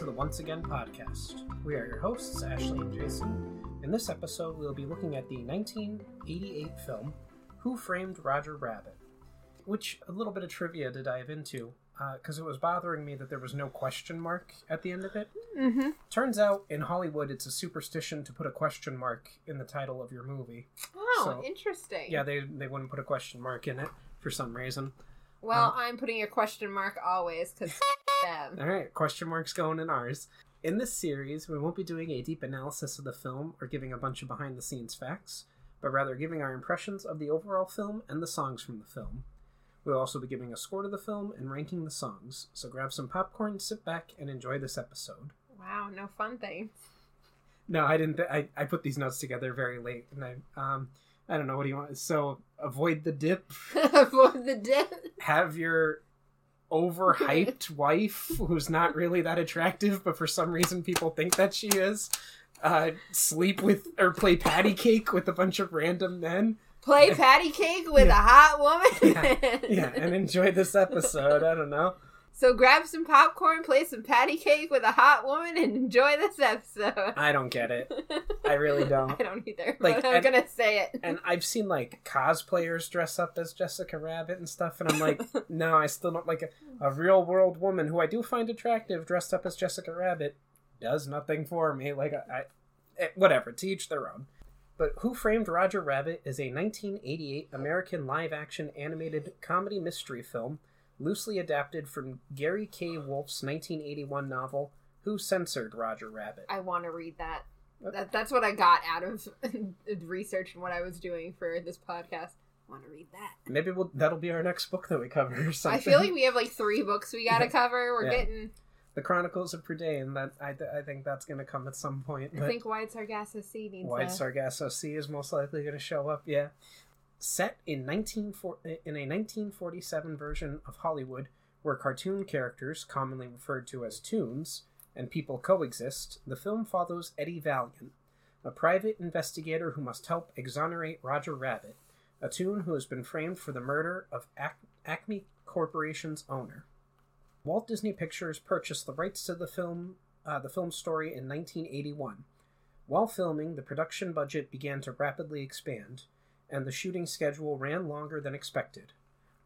to the Once Again podcast. We are your hosts, Ashley and Jason. In this episode, we'll be looking at the 1988 film Who Framed Roger Rabbit, which a little bit of trivia to dive into, because it was bothering me that there was no question mark at the end of it. Mm-hmm. Turns out in Hollywood, it's a superstition to put a question mark in the title of your movie. Oh, So- interesting. Yeah, they, they wouldn't put a question mark in it for some reason. Well, I'm putting a question mark always because them. All right, question marks going in ours. In this series, we won't be doing a deep analysis of the film or giving a bunch of behind the scenes facts, but rather giving our impressions of the overall film and the songs from the film. We'll also be giving a score to the film and ranking the songs, so grab some popcorn, sit back, and enjoy this episode. Wow, no fun things. No, I didn't. Th- I I put these notes together very late, and I um I don't know what do you want. So avoid the dip. For the dip. have your overhyped wife who's not really that attractive but for some reason people think that she is uh sleep with or play patty cake with a bunch of random men Play patty cake with Yeah. a hot woman. yeah and enjoy this episode i don't know so grab some popcorn, play some patty cake with a hot woman, and enjoy this episode. i don't get it i really don't I don't either. Like, but I'm and- gonna say it. and i've seen like cosplayers dress up as jessica rabbit and stuff and i'm like no i still don't like a, a real world woman who i do find attractive dressed up as jessica rabbit does nothing for me like i, I eh, whatever to each their own but who framed roger rabbit is a 1988 american live action animated comedy mystery film loosely adapted from gary k wolf's 1981 novel who censored roger rabbit I want to read that. Okay. that. That's what I got out of research and what I was doing for this podcast. I want to read that. maybe we'll, that'll be our next book that we cover or something I feel like we have like three books we gotta Yeah. cover. We're Yeah. getting. the Chronicles of Prydain. That I, I think that's going to come at some point. I think Wide Sargasso Sea needs White a- Sargasso Sea is most likely going to show up. Yeah, set in nineteen four in a nineteen forty seven version of Hollywood, where cartoon characters, commonly referred to as toons, and people coexist. The film follows Eddie Valiant, a private investigator who must help exonerate Roger Rabbit, a toon who has been framed for the murder of Ac- Acme Corporation's owner. Walt Disney Pictures purchased the rights to the film, uh, the film story in 1981. While filming, the production budget began to rapidly expand, and the shooting schedule ran longer than expected.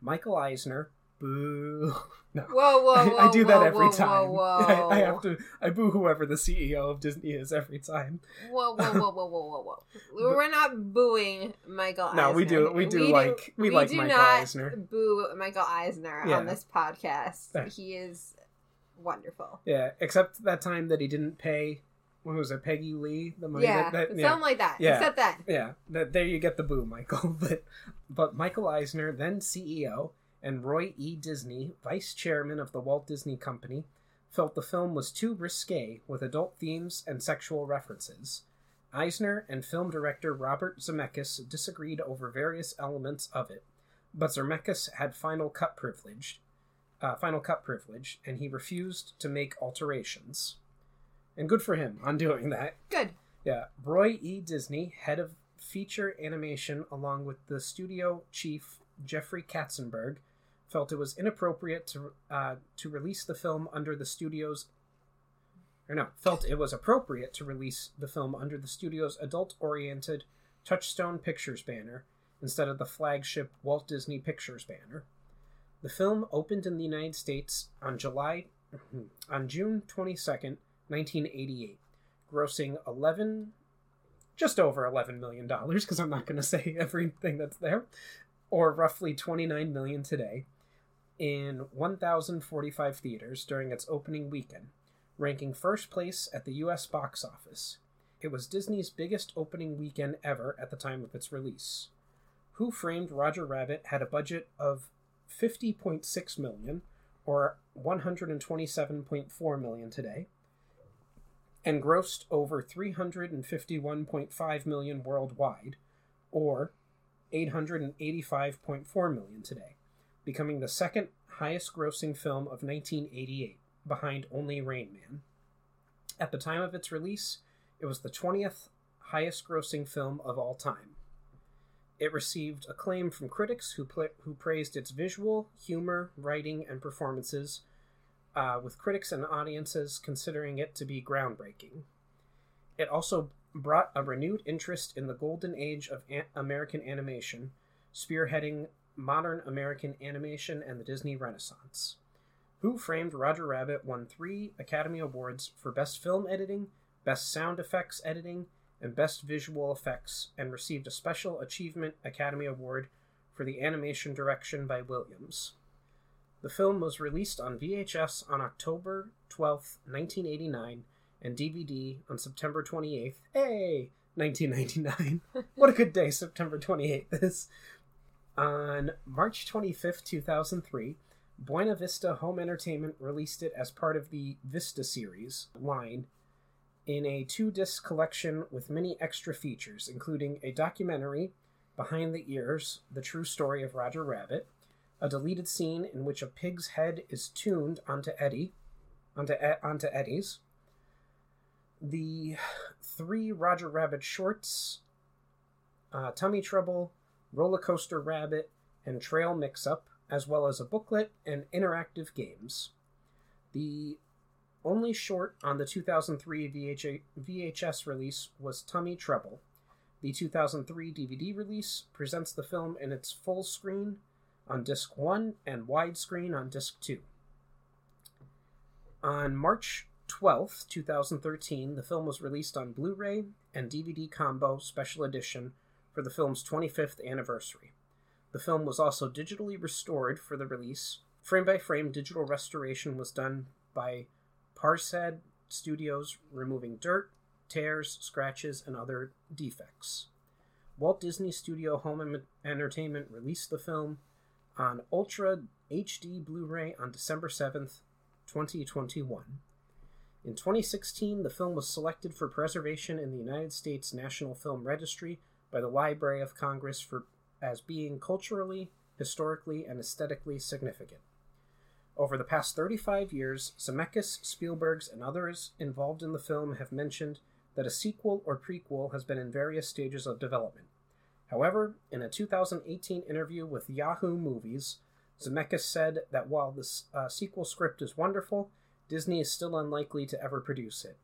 Michael Eisner, boo, no, Whoa, whoa, I, whoa! I do that every whoa, time. Whoa, whoa. I, I have to, I boo whoever the CEO of Disney is every time. Whoa, whoa, whoa, whoa, whoa, whoa, whoa! We're not booing Michael. Eisner. No, we do- we do like- we like do Michael not Eisner. Boo Michael Eisner Yeah. on this podcast. Yeah. He is wonderful. Yeah, except that time that he didn't pay. What was it, Peggy Lee? The money Yeah, that, that yeah. something like that. Yeah. Except that. Yeah, th- there you get the boo, Michael. but but Michael Eisner, then CEO, and Roy E. Disney, vice chairman of the Walt Disney Company, felt the film was too risque with adult themes and sexual references. Eisner and film director Robert Zemeckis disagreed over various elements of it, but Zemeckis had final cut privilege, uh, final cut privilege, and he refused to make alterations. And good for him on doing that. Good. Yeah, Roy E. Disney, head of feature animation, along with the studio chief Jeffrey Katzenberg, felt it was inappropriate to uh, to release the film under the studio's or no, felt it was appropriate to release the film under the studio's adult-oriented Touchstone Pictures banner instead of the flagship Walt Disney Pictures banner. The film opened in the United States on July on June 22nd, 1988 grossing 11 just over 11 million dollars because i'm not going to say everything that's there or roughly 29 million today in 1045 theaters during its opening weekend ranking first place at the us box office. It was disney's biggest opening weekend ever at the time of its release. Who framed roger rabbit had a budget of 50.6 million or 127.4 million today and grossed over 351.5 million worldwide, or 885.4 million today, becoming the second highest grossing film of 1988, behind only Rain Man. At the time of its release, it was the 20th highest grossing film of all time. It received acclaim from critics who, pla who praised its visual, humor, writing, and performances, uh, with critics and audiences considering it to be groundbreaking. It also brought a renewed interest in the golden age of American animation, spearheading modern American animation and the Disney Renaissance. Who Framed Roger Rabbit won three Academy Awards for Best Film Editing, Best Sound Effects Editing, and Best Visual Effects, and received a Special Achievement Academy Award for the animation direction by Williams. The film was released on VHS on October 12, 1989, and DVD on September 28th. Hey! 1999. what a good day September 28th is. On March 25th, 2003, Buena Vista Home Entertainment released it as part of the Vista series line in a two disc collection with many extra features, including a documentary, Behind the Ears The True Story of Roger Rabbit, a deleted scene in which a pig's head is tooned onto Eddie, onto, onto Eddie's, the three Roger Rabbit shorts, uh, Tummy Trouble, Roller Coaster Rabbit, and Trail Mix Up, as well as a booklet and interactive games. The only short on the 2003 VH- VHS release was Tummy Trouble. The 2003 DVD release presents the film in its full screen on disc 1 and widescreen on disc 2. On March 12th, 2013, the film was released on Blu ray and DVD combo special edition for the film's 25th anniversary. The film was also digitally restored for the release. Frame by frame digital restoration was done by Prasad Studios, removing dirt, tears, scratches, and other defects. Walt Disney Studio Home Entertainment released the film on Ultra HD Blu ray on December 7th, 2021. In 2016, the film was selected for preservation in the United States National Film Registry by the Library of Congress for as being culturally, historically, and aesthetically significant. Over the past 35 years, Zemeckis, Spielbergs, and others involved in the film have mentioned that a sequel or prequel has been in various stages of development. However, in a 2018 interview with Yahoo Movies, Zemeckis said that while the uh, sequel script is wonderful, Disney is still unlikely to ever produce it,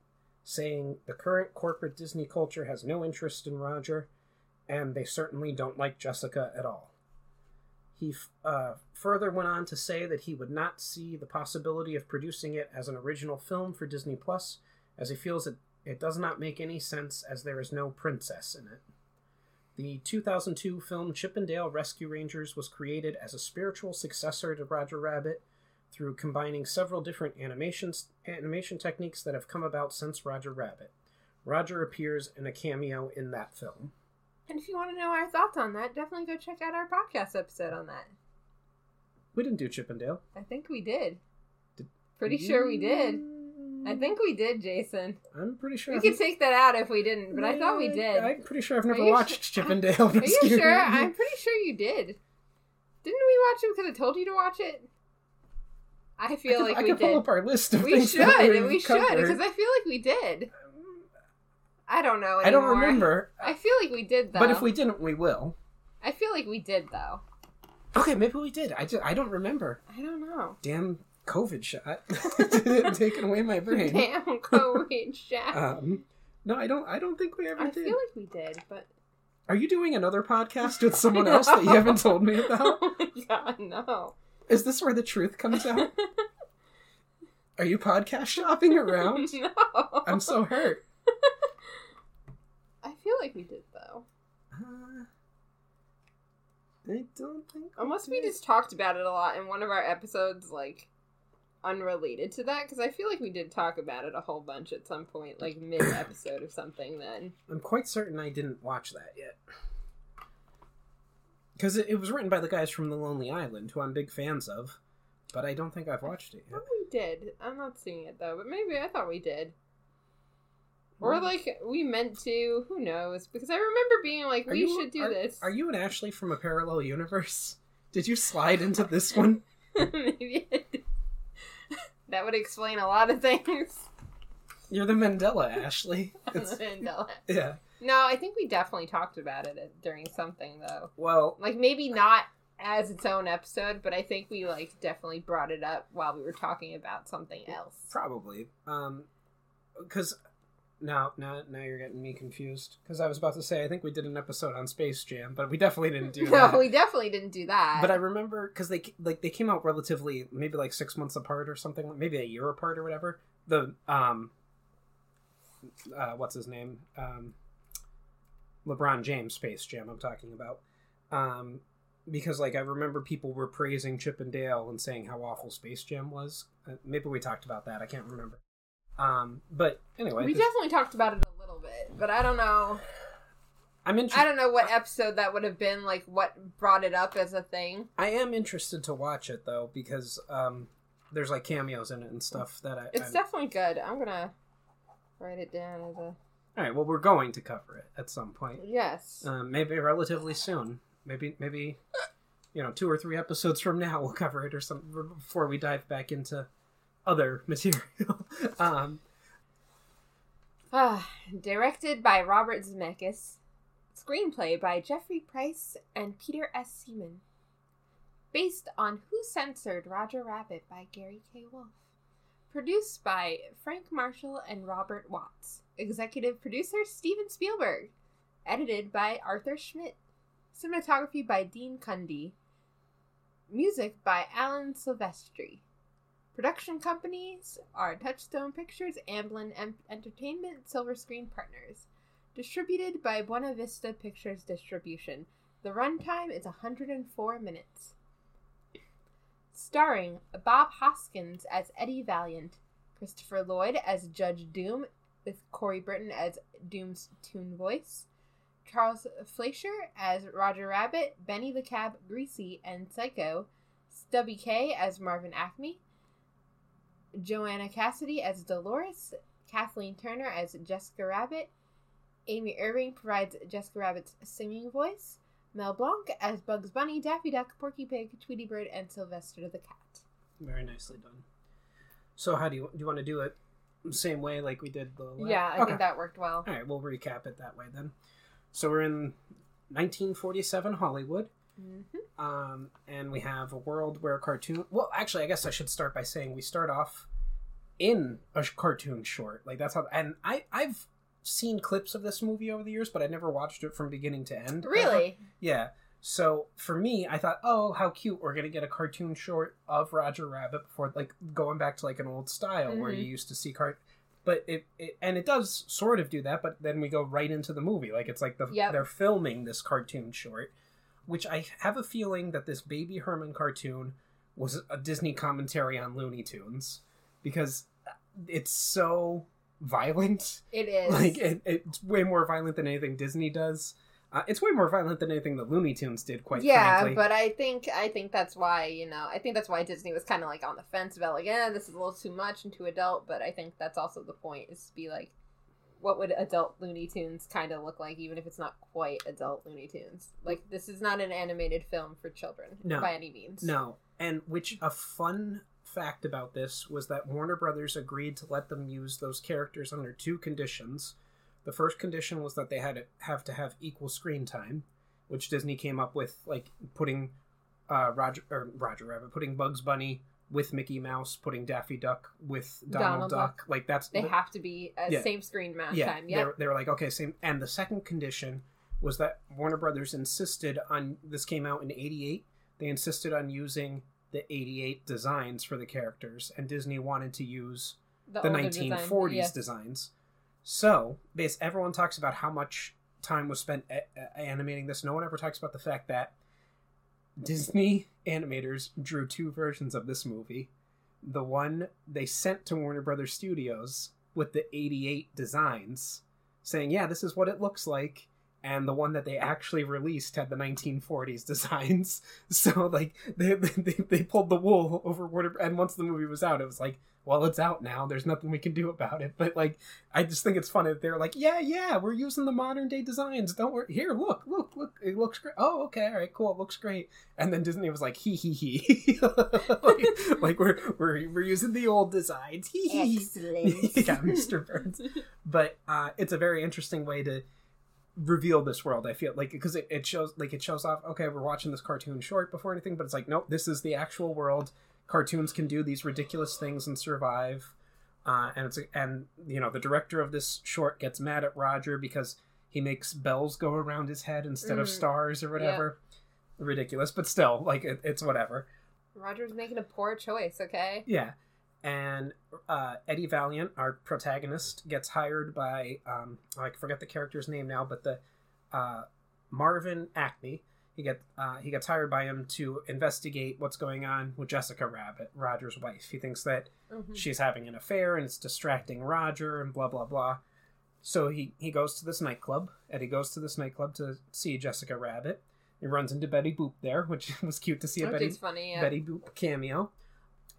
saying the current corporate Disney culture has no interest in Roger, and they certainly don't like Jessica at all. He uh, further went on to say that he would not see the possibility of producing it as an original film for Disney Plus, as he feels it, it does not make any sense as there is no princess in it. The 2002 film Chip 'n Dale Rescue Rangers was created as a spiritual successor to Roger Rabbit through combining several different animations, animation techniques that have come about since Roger Rabbit. Roger appears in a cameo in that film. And if you want to know our thoughts on that, definitely go check out our podcast episode on that. We didn't do Chip 'n Dale. I think we did. Did- Pretty sure we did. I think we did, Jason. I'm pretty sure. We could take that out if we didn't, but I thought we did. I'm pretty sure I've never watched su- Chip and Dale. Are you sure? I'm pretty sure you did. Didn't we watch it because I told you to watch it? I I feel could, like I we could pull did. up our list of We things should. that We should covered. because I feel like we did. I don't know. I don't remember. I feel like we did though. But if we didn't, we will. I feel like we did though. Okay, maybe we did. I just, I don't remember. I don't know. Damn COVID shot, taking away my brain. Damn COVID shot. Um, no, I don't. I don't think we ever I did. I feel like we did, but Are you doing another podcast with someone else that you haven't told me about? oh my god, no. Is this where the truth comes out? Are you podcast shopping around? no. I'm so hurt. I feel like we did though. Uh, I don't think. Unless we did. just talked about it a lot in one of our episodes, like unrelated to that, because I feel like we did talk about it a whole bunch at some point, like mid episode or something. Then I'm quite certain I didn't watch that yet. Because it, it was written by the guys from The Lonely Island, who I'm big fans of, but I don't think I've watched it yet. thought we did. I'm not seeing it though, but maybe I thought we did. Or like we meant to. Who knows? Because I remember being like, Are we you- should do are- this. Are you and Ashley from a parallel universe? Did you slide into this one? maybe. That would explain a lot of things. You're the Mandela, Ashley. It's, Mandela. yeah. No, I think we definitely talked about it during something though. Well, Like maybe not as its own episode, but I think we like definitely brought it up while we were talking about something else. Probably. Um, because now, now, now you're getting me confused. Because I was about to say I think we did an episode on Space Jam, but we definitely didn't do no, that. No, we definitely didn't do that. But I remember because they like they came out relatively maybe like six months apart or something, maybe a year apart or whatever. The um, uh, what's his name? Um, LeBron James Space Jam. I'm talking about. Um, because like I remember people were praising Chip and Dale and saying how awful Space Jam was. Uh, maybe we talked about that. I can't remember. Um, but anyway, we this- definitely talked about it a little bit, but I don't know. I'm interested. I don't know what episode that would have been. Like what brought it up as a thing. I am interested to watch it though because um, there's like cameos in it and stuff that I. It's I- definitely good. I'm gonna write it down as a All right. Well, we're going to cover it at some point. yes. Um, maybe relatively soon. Maybe maybe you know two or three episodes from now we'll cover it or something before we dive back into other material. um, Ah, directed by Robert Zemeckis. Screenplay by Jeffrey Price and Peter S. Seaman. Based on Who Censored Roger Rabbit by Gary K. Wolf. Produced by Frank Marshall and Robert Watts. Executive producer Steven Spielberg. Edited by Arthur Schmidt. Cinematography by Dean Cundey. Music by Alan Silvestri. Production companies are Touchstone Pictures, Amblin Em- Entertainment, Silver Screen Partners. Distributed by Buena Vista Pictures Distribution. The runtime is 104 minutes. Starring Bob Hoskins as Eddie Valiant, Christopher Lloyd as Judge Doom, with Corey Burton as Doom's toon voice, Charles Fleischer as Roger Rabbit, Benny the Cab Greasy and Psycho, Stubby Kaye as Marvin Acme, Joanna Cassidy as Dolores, Kathleen Turner as Jessica Rabbit, Amy Irving provides Jessica Rabbit's singing voice, Mel Blanc as Bugs Bunny, Daffy Duck, Porky Pig, Tweety Bird, and Sylvester the Cat. very nicely done. So how do you do? You want to do it the same way like we did the? Yeah, I Okay. think that worked well. All right, we'll recap it that way then. So we're in 1947 Hollywood. Hmm um, and we have a world where a cartoon. Well, actually, I guess I should start by saying we start off in a cartoon short. Like that's how. And I I've seen clips of this movie over the years, but I never watched it from beginning to end. Really? Yeah. So for me, I thought, oh, how cute! We're gonna get a cartoon short of Roger Rabbit before, like, going back to like an old style where Mhm. you used to see cart. But it, it and it does sort of do that, but then we go right into the movie. Like it's like the Yep. they're filming this cartoon short, which I have a feeling that this Baby Herman cartoon was a Disney commentary on Looney Tunes because it's so violent It is. like it, it's way more violent than anything Disney does. Uh, it's way more violent than anything the Looney Tunes did, quite yeah, frankly. but I think I think that's why you know I think that's why Disney was kind of like on the fence about like, eh, this is a little too much and too adult. But I think that's also the point is to be like, what would adult Looney Tunes kind of look like, even if it's not quite adult Looney Tunes? Like this is not an animated film for children No. by any means. no, and which a fun fact about this was that Warner Brothers agreed to let them use those characters under two conditions. The first condition was that they had to have to have equal screen time, which Disney came up with, like putting uh, Roger or Roger Rabbit, putting Bugs Bunny with Mickey Mouse, putting Daffy Duck with Donald, Donald Duck. Duck. Like that's They have to be a Yeah. same screen amount yeah, time. were, they were like, okay, same. And the second condition was that Warner Brothers insisted on this came out in '88. They insisted on using the '88 designs for the characters, and Disney wanted to use the older 1940s design, yes. designs. So, base everyone talks about how much time was spent a- a- animating this. No one ever talks about the fact that Disney animators drew two versions of this movie. The one they sent to Warner Brothers Studios with the 88 designs, saying, "Yeah, this is what it looks like." And the one that they actually released had the 1940s designs. So like they, they they pulled the wool over Warner and once the movie was out, it was like, well, it's out now. There's nothing we can do about it. But like, I just think it's funny that they're like, yeah, yeah, we're using the modern day designs. Don't worry. Here, look, look, look. It looks great. Oh, okay, all right, cool. It looks great. And then Disney was like, hee hee hee, like, like we're we're we're using the old designs. Hee hee. yeah, Mr. Burns. But uh, it's a very interesting way to reveal this world. I feel like because it, it shows like it shows off. Okay, we're watching this cartoon short before anything, but it's like nope, this is the actual world. Cartoons can do these ridiculous things and survive. Uh, and it's and you know the director of this short gets mad at Roger because he makes bells go around his head instead of Mhm. stars or whatever. Ridiculous, but still, like it, it's whatever. Roger's making a poor choice, okay? Yeah. And uh, Eddie Valiant, our protagonist, gets hired by um, I forget the character's name now, but the uh, Marvin Acme. He get uh, he gets hired by him to investigate what's going on with Jessica Rabbit, Roger's wife. He thinks that Mhm. she's having an affair and it's distracting Roger and blah blah blah. So he he goes to this nightclub. Eddie goes to this nightclub to see Jessica Rabbit. He runs into Betty Boop there, which was cute to see a Betty funny, yeah. Betty Boop cameo,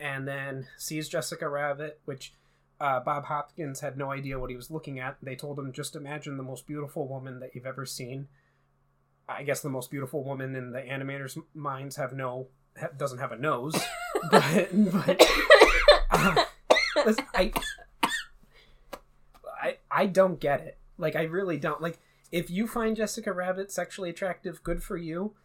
and then sees Jessica Rabbit, which uh, Bob Hopkins had no idea what he was looking at. They told him just imagine the most beautiful woman that you've ever seen. I guess the most beautiful woman in the animators' minds have no ha- doesn't have a nose, but but uh, I I I don't get it. Like I really don't. Like if you find Jessica Rabbit sexually attractive, good for you.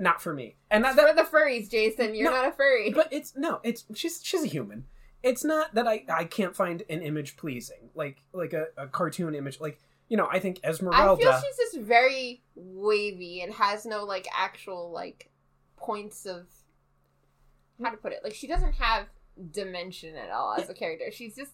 Not for me. And that, that for the furries, Jason. You're No, not a furry. but it's no, it's she's she's a human. It's not that I I can't find an image pleasing, like like a, a cartoon image. Like you know, I think Esmeralda. I feel she's just very wavy and has no like actual like points of how to put it. Like she doesn't have dimension at all as a character. She's just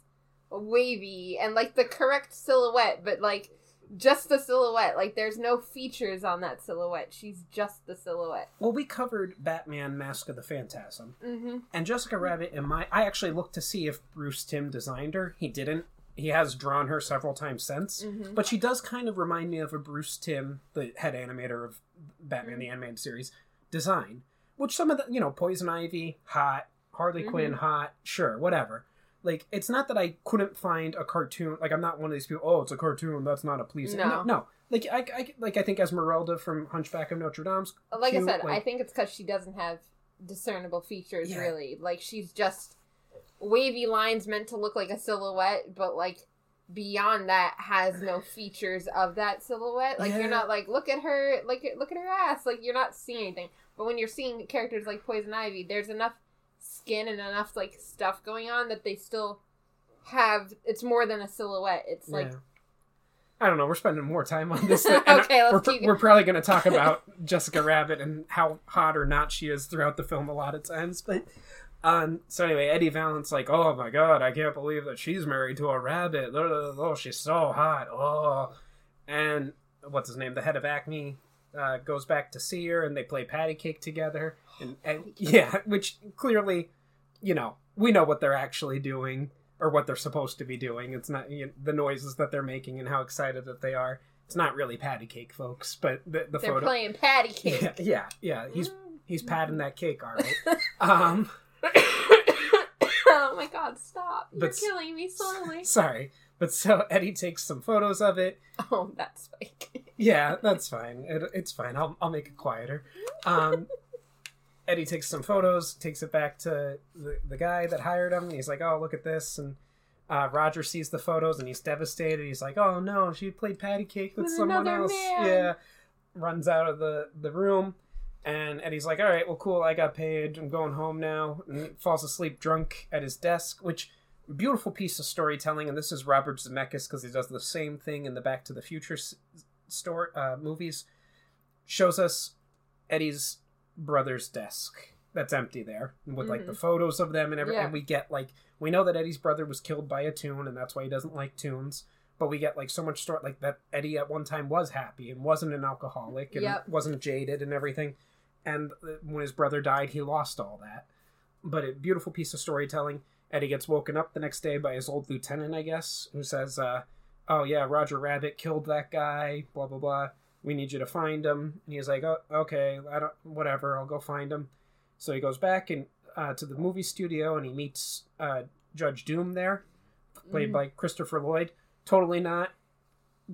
wavy and like the correct silhouette, but like just the silhouette. Like there's no features on that silhouette. She's just the silhouette. well, we covered Batman: Mask of the Phantasm, Mm-hmm. and Jessica Rabbit. and my, I actually looked to see if Bruce Timm designed her. He didn't. He has drawn her several times since, Mm-hmm. but she does kind of remind me of a Bruce Timm, the head animator of Batman the Animated Series, design. Which some of the, you know, Poison Ivy, hot, Harley Mhm. Quinn, hot, sure, whatever. Like, it's not that I couldn't find a cartoon. Like, I'm not one of these people. Oh, it's a cartoon. That's not a pleasing. No, No. no. Like, I, I, like I think Esmeralda from Hunchback of Notre Dame's. Like cute, I said, I think it's because she doesn't have discernible features Yeah. really. Like she's just wavy lines meant to look like a silhouette, but like beyond that has no features of that silhouette. Like Yeah. you're not like look at her like look at her ass. Like you're not seeing anything. But when you're seeing characters like Poison Ivy, there's enough skin and enough like stuff going on that they still have it's more than a silhouette. It's like Yeah. I don't know. We're spending more time on this. Okay, let's we're, keep- we're probably going to talk about Jessica Rabbit and how hot or not she is throughout the film a lot of times. But um, so anyway, Eddie Valiant's like, "Oh my god, I can't believe that she's married to a rabbit. Oh, oh, she's so hot. Oh." And what's his name? The head of Acme uh, goes back to see her, and they play patty cake together. And, and yeah, which clearly, you know, we know what they're actually doing or what they're supposed to be doing. It's not you know, the noises that they're making and how excited that they are. It's not really patty cake, folks, but the, the they're photo. playing patty cake. Yeah, yeah, yeah. He's he's patting that cake, all right. Um, oh my god, stop. You're But killing me slowly. sorry, but so Eddie takes some photos of it. Oh, that's fake. Yeah, that's fine. It, it's fine. I'll I'll make it quieter. Um, Eddie takes some photos, takes it back to the, the guy that hired him. And he's like, "Oh, look at this!" And uh, Roger sees the photos and he's devastated. He's like, "Oh no, she played patty cake with, With someone else." man. Yeah, runs out of the the room, and Eddie's like, "All right, well, cool. I got paid. I'm going home now." And falls asleep drunk at his desk, which beautiful piece of storytelling. And this is Robert Zemeckis because he does the same thing in the Back to the Future s- story uh, movies. Shows us Eddie's brother's desk that's empty there with like the photos of them and everything. Yeah. And we get like we know that Eddie's brother was killed by a toon, and that's why he doesn't like toons. But we get like so much story like that Eddie at one time was happy and wasn't an alcoholic and Yep. wasn't jaded and everything. And uh, when his brother died, he lost all that. But a beautiful piece of storytelling. Eddie gets woken up the next day by his old lieutenant, I guess, who says, uh, "Oh yeah, Roger Rabbit killed that guy. Blah blah blah. We need you to find him." And he's like, "Oh, okay. I don't. Whatever. I'll go find him." So he goes back and uh, to the movie studio and he meets uh, Judge Doom there, played Mhm. by Christopher Lloyd. Totally not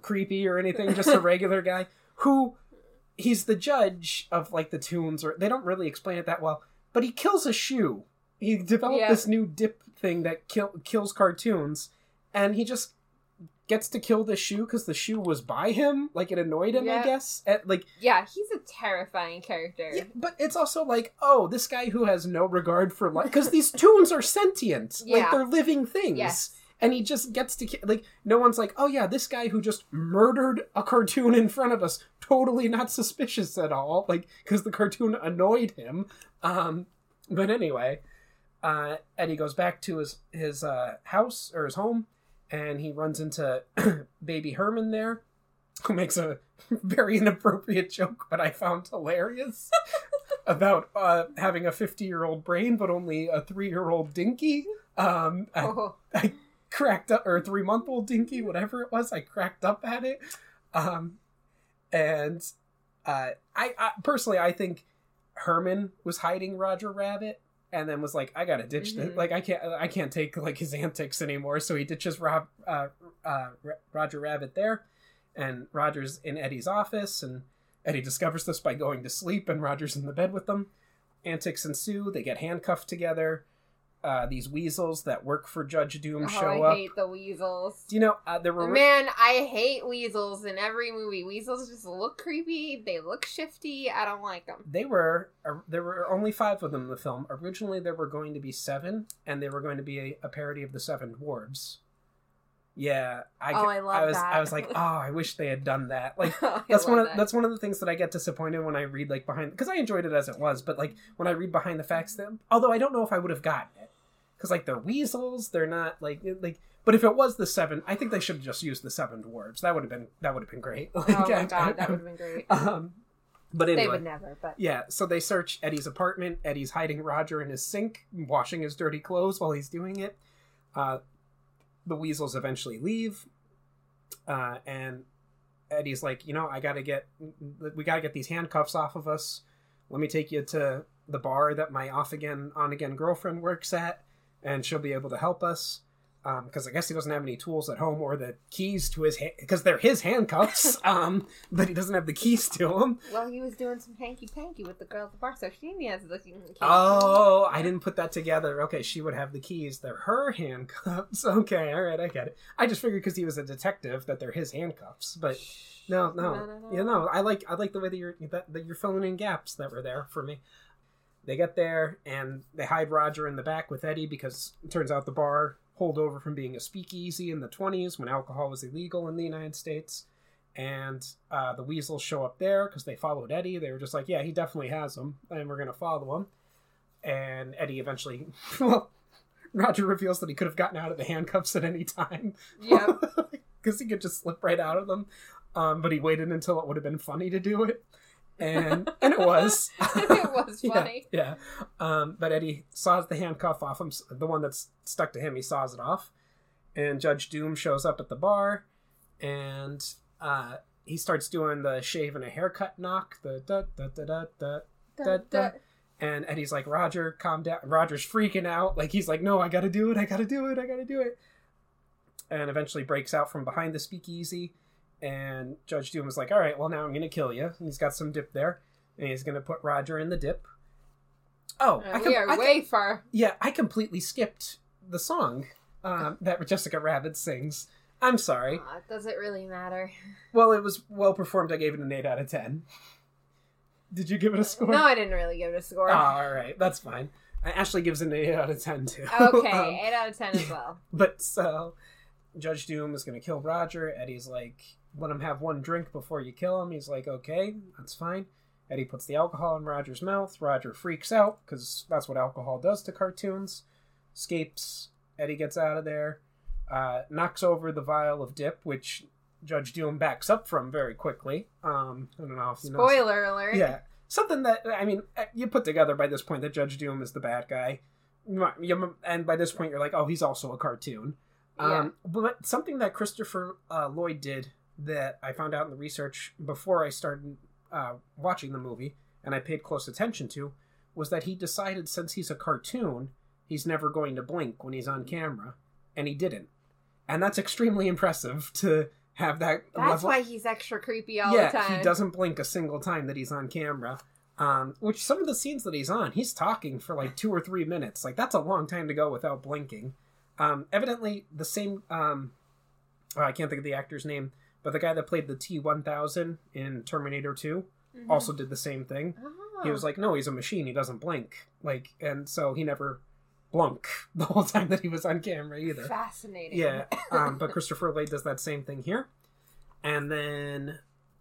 creepy or anything, just a regular guy who he's the judge of like the toons or they don't really explain it that well, but he kills a shoe. He developed Yeah. this new dip thing that kill, kills cartoons and he just gets to kill the shoe because the shoe was by him. Like it annoyed him, I guess. And, like, Yeah, he's a terrifying character. yeah, but it's also like, oh, this guy who has no regard for life because these toons are sentient, like Yeah. they're living things. Yes. And he just gets to ki- like no one's like, oh yeah, this guy who just murdered a cartoon in front of us, totally not suspicious at all, like because the cartoon annoyed him. Um, but anyway, uh, Eddie goes back to his his uh, house or his home, and he runs into Baby Herman there, who makes a very inappropriate joke, but I found hilarious about uh, having a fifty year old brain, but only a three year old dinky. Um, I Oh, cracked up or three month old dinky whatever it was i cracked up at it um and uh I, I personally i think herman was hiding roger rabbit and then was like i gotta ditch this Mhm. like i can't i can't take like his antics anymore so he ditches rob uh, uh roger rabbit there and roger's in eddie's office and eddie discovers this by going to sleep and roger's in the bed with them antics ensue they get handcuffed together uh, these weasels that work for Judge Doom oh, show I up. I hate the weasels. Do you know uh, there were Man, I hate weasels in every movie. Weasels just look creepy. They look shifty. I don't like them. they were uh, there were only five of them in the film. Originally, there were going to be seven, and they were going to be a, a parody of the Seven Dwarves. Yeah, I, Oh, I love was that. I was like, oh, I wish they had done that. Like I that's one of that. that's one of the things that I get disappointed when I read like behind because I enjoyed it as it was, but like when I read behind the facts, them although I don't know if I would have gotten it because like they're weasels, they're not like like. But if it was the seven, I think they should have just used the seven dwarves. That would have been that would have been great. Like, Oh my god, I- that would have been great. Um, but anyway, They would never, but yeah. So they search Eddie's apartment. Eddie's hiding Roger in his sink, washing his dirty clothes while he's doing it. Uh, the weasels eventually leave, uh, and Eddie's like, you know, I gotta get, we gotta get these handcuffs off of us. Let me take you to the bar that my off again, on again girlfriend works at, and she'll be able to help us. Because I guess he doesn't have any tools at home or the keys to his because they're his handcuffs. um, but he doesn't have the keys to them. well, he was doing some hanky panky with the girl at the bar, so she has the keys. Oh, I didn't put that together. Okay, she would have the keys. They're her handcuffs. Okay, all right, I get it. I just figured because he was a detective that they're his handcuffs. But no, no, No, no, no. you know, I like I like the way that you're that, that you're filling in gaps that were there for me. They get there and they hide Roger in the back with Eddie because it turns out the bar pulled over from being a speakeasy in the 20s when alcohol was illegal in the United States. And uh, the weasels show up there because they followed Eddie. They were just like, yeah, he definitely has them, and we're going to follow him. And Eddie eventually, well, Roger reveals that he could have gotten out of the handcuffs at any time Yeah. because he could just slip right out of them. Um, but he waited until it would have been funny to do it, and and it was. it was Yeah, funny. Yeah. Um, but Eddie saws the handcuff off him, the one that's stuck to him. He saws it off, and Judge Doom shows up at the bar, and uh, he starts doing the shave and a haircut knock. The da da da da da. Da, da. And Eddie's like, Roger, calm down. Roger's freaking out. Like, he's like, no, I gotta do it. I gotta do it. I gotta do it. And eventually breaks out from behind the speakeasy. And Judge Doom was like, all right, well, now I'm gonna kill you. And he's got some dip there. And he's gonna put Roger in the dip. Oh, I Uh, com- we are I com- way far. yeah, I completely skipped the song um, that Jessica Rabbit sings. I'm sorry. Aw, does it really matter? Well, it was well performed. I gave it an 8 out of 10. Did you give it a score? No, I didn't really give it a score. Oh, all right, that's fine. Ashley gives it an 8 out of 10 too. okay, Um, 8 out of 10 as well. but so Judge Doom is going to kill Roger. Eddie's like, let him have one drink before you kill him. He's like, okay, that's fine. Eddie puts the alcohol in Roger's mouth. Roger freaks out because that's what alcohol does to cartoons. Escapes. Eddie gets out of there. Uh, knocks over the vial of dip, which Judge Doom backs up from very quickly. Um, I don't know if you know. Spoiler alert. Yeah, something that I mean, uh, you put together by this point that Judge Doom is the bad guy, You might- you- and by this point you're like, oh, he's also a cartoon. Um, but something that Christopher uh, Lloyd did that I found out in the research before I started uh, watching the movie, and I paid close attention to, was that he decided since he's a cartoon, he's never going to blink when he's on camera, and he didn't, and that's extremely impressive to have that That's level why he's extra creepy all yeah, the time. he doesn't blink a single time that he's on camera. Um, which some of the scenes that he's on, he's talking for like two or three minutes. Like that's a long time to go without blinking. Um, evidently, the same um, oh, I can't think of the actor's name, but the guy that played the T one thousand in Terminator 2 Mhm. also did the same thing. Oh. He was like, "No, he's a machine. He doesn't blink." Like, and so he never blunk the whole time that he was on camera either. fascinating. Yeah, um, but Christopher Lloyd does that same thing here, and then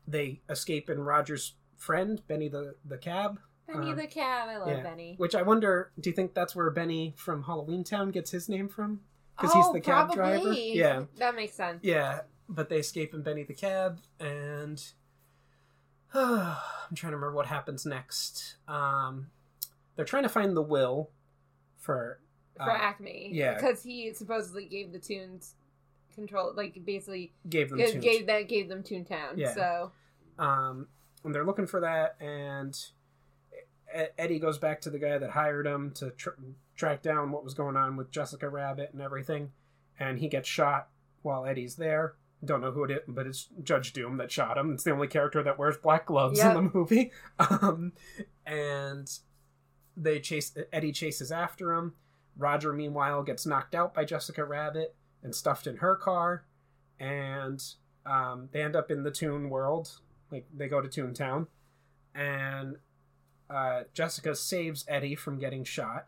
they escape in Roger's friend Benny the the cab, Benny uh, the cab. I love yeah. Benny. which I wonder. Do you think that's where Benny from Halloween Town gets his name from? 'cause oh, he's the cab driver? Yeah. that makes sense. Yeah, but they escape in Benny the cab, and I'm trying to remember what happens next. Um, they're trying to find the will for For uh, Acme, yeah. because he supposedly gave the toons control, like basically gave them gave, gave that gave them Toontown. Yeah. So Um, and they're looking for that, and Eddie goes back to the guy that hired him to tr- track down what was going on with Jessica Rabbit and everything, and he gets shot while Eddie's there. Don't know who it is, but it's Judge Doom that shot him. It's the only character that wears black gloves Yep. in the movie. Um, and they chase Eddie chases after him. Roger, meanwhile, gets knocked out by Jessica Rabbit and stuffed in her car, and um, they end up in the Toon world. Like they go to Toontown, and uh, Jessica saves Eddie from getting shot.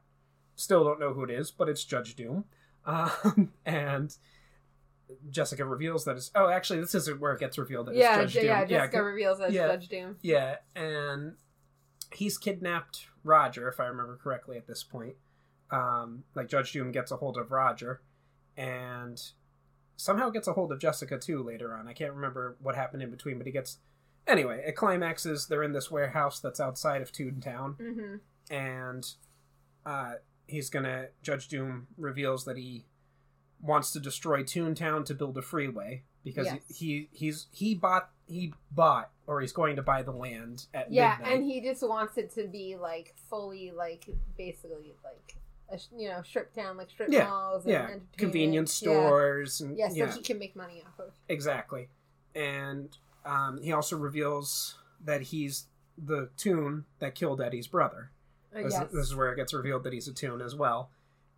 Still don't know who it is, but it's Judge Doom. Um, and Jessica reveals that it's oh, actually, this isn't where it gets revealed that yeah, it's Judge J- Doom. yeah. Jessica 'cause- reveals as yeah. Judge Doom. yeah, and he's kidnapped Roger, if I remember correctly at this point. Um, like Judge Doom gets a hold of Roger, and somehow gets a hold of Jessica too later on. I can't remember what happened in between, but he gets. Anyway, it climaxes. They're in this warehouse that's outside of Toontown, hmm and uh, he's gonna. Judge Doom reveals that he wants to destroy Toontown to build a freeway because Yes. he he's he bought he bought or he's going to buy the land at Yeah, midnight. and he just wants it to be like fully, like basically, like a, you know, strip down like strip Yeah, malls. And yeah, convenience Yeah. stores and Yeah, so yeah, he can make money off of. exactly. And um, he also reveals that he's the toon that killed Eddie's brother. Uh, This, yes. this is where it gets revealed that he's a toon as well.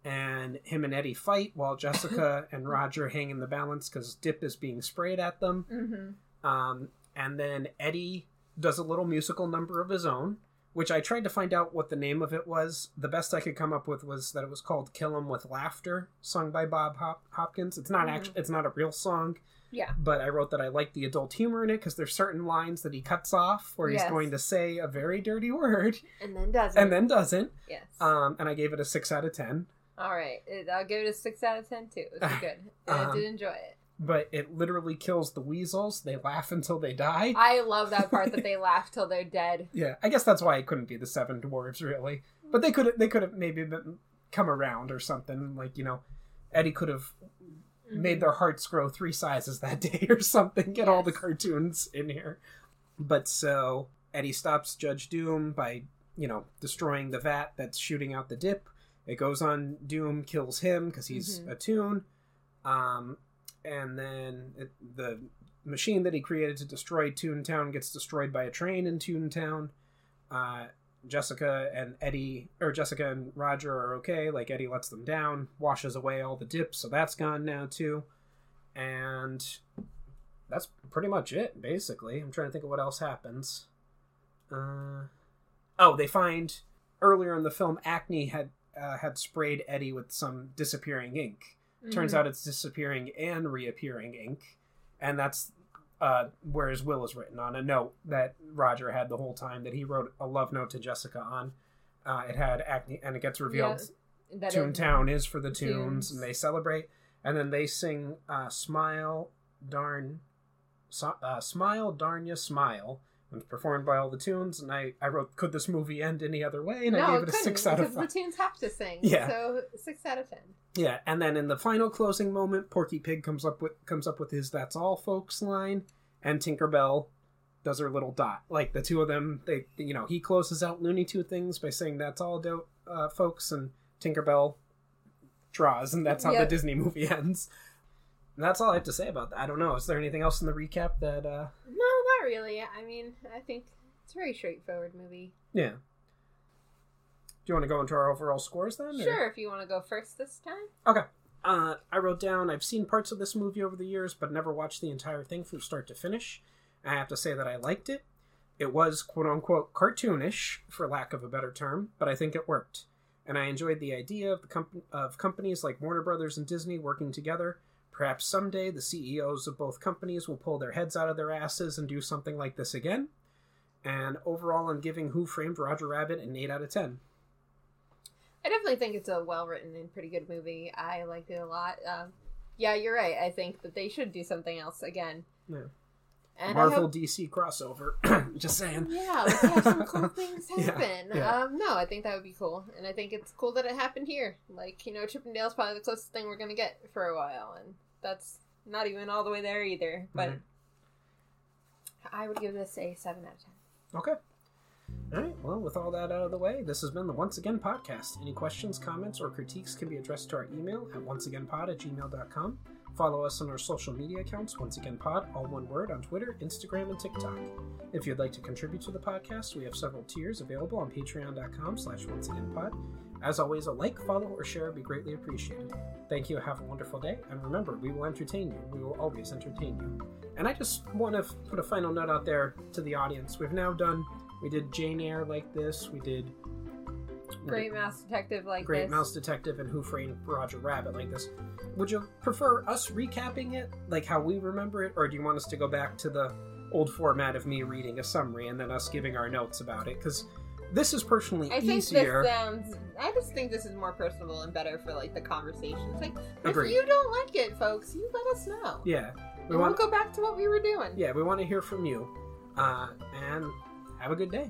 And him and Eddie fight while Jessica and Roger hang in the balance because Dip is being sprayed at them. hmm Um, and then Eddie does a little musical number of his own, which I tried to find out what the name of it was. The best I could come up with was that it was called "Kill 'Em with Laughter," sung by Bob Hop- Hopkins. It's not Mhm. actually it's not a real song, Yeah. but I wrote that I like the adult humor in it because there's certain lines that he cuts off where he's Yes. going to say a very dirty word And then doesn't. and then doesn't. yes. Um, and I gave it a six out of ten. All right, I'll give it a six out of ten too. It was good. I Um, did enjoy it. But it literally kills the weasels. They laugh until they die. I love that part that they laugh till they're dead. Yeah, I guess that's why it couldn't be the seven dwarves really. But they could they could have maybe been, come around or something like you know, Eddie could have Mm-hmm. made their hearts grow three sizes that day or something. Get all the cartoons in here. But so Eddie stops Judge Doom by you know destroying the vat that's shooting out the dip. It goes on Doom kills him because he's Mhm. a toon. Um, and then it, the machine that he created to destroy Toontown gets destroyed by a train in Toontown. Uh, Jessica and Eddie, or Jessica and Roger are okay. Like Eddie lets them down, washes away all the dips, so that's gone now too. And that's pretty much it, basically. I'm trying to think of what else happens. Uh, oh, they find earlier in the film, Acme had uh, had sprayed Eddie with some disappearing ink. Turns Mhm. out it's disappearing and reappearing ink, and that's uh, where his will is written on a note that Roger had the whole time that he wrote a love note to Jessica on. Uh, it had Acme, and it gets revealed Yeah, Toontown is for the toons. and they celebrate, and then they sing uh, "Smile, Darn, so, uh, Smile, Darn Ya, Smile." And performed by all the toons, and I, I wrote, "Could this movie end any other way?" And I gave it it a six out of because five. the toons have to sing. Yeah. So six out of ten. Yeah, and then in the final closing moment, Porky Pig comes up with comes up with his "That's all, folks" line, and Tinkerbell does her little dot. Like the two of them, they you know he closes out Looney Two things by saying "That's all, do- uh, folks," and Tinkerbell draws, and that's how Yep. the Disney movie ends. And that's all I have to say about that. I don't know. Is there anything else in the recap that? uh No, not really. I mean, I think it's a very straightforward movie. Yeah. Do you want to go into our overall scores then? or- Sure, if you want to go first this time. Okay. Uh, I wrote down I've seen parts of this movie over the years, but never watched the entire thing from start to finish. I have to say that I liked it. It was quote unquote cartoonish, for lack of a better term, but I think it worked. And I enjoyed the idea of the comp- of companies like Warner Brothers and Disney working together. Perhaps someday the CEOs of both companies will pull their heads out of their asses and do something like this again. And overall, I'm giving Who Framed Roger Rabbit an 8 out of 10. I definitely think it's a well written and pretty good movie. I liked it a lot. Um, yeah, you're right. I think that they should do something else again. Yeah. And Marvel hope- DC crossover. Just saying. Yeah, let's have some cool things Yeah, happen. yeah. Um, no, I think that would be cool, and I think it's cool that it happened here. Like you know, Chip 'n Dale's probably the closest thing we're gonna get for a while, and that's not even all the way there either. But Mhm. I would give this a seven out of ten. Okay. All right. Well, with all that out of the way, this has been the Once Again podcast. Any questions, comments, or critiques can be addressed to our email at onceagainpod at gmail.com. Follow us on our social media accounts, Once Again Pod, all one word, on Twitter, Instagram, and TikTok. If you'd like to contribute to the podcast, we have several tiers available on patreon.com slash onceagainpod. As always, a like, follow, or share would be greatly appreciated. Thank you, have a wonderful day, and remember, we will entertain you. We will always entertain you. And I just want to put a final note out there to the audience. We've now done, we did Jane Eyre like this, we did Great Mouse Detective like Great this. Mouse Detective and Who Framed Roger Rabbit like this. Would you prefer us recapping it, like how we remember it, or do you want us to go back to the old format of me reading a summary and then us giving our notes about it? Because this is personally I think easier. this sounds. I just think this is more personable and better for like the conversations. Like, Agreed. if you don't like it, folks, you let us know. yeah, we want. we'll go back to what we were doing. Yeah, we want to hear from you. Uh, and have a good day.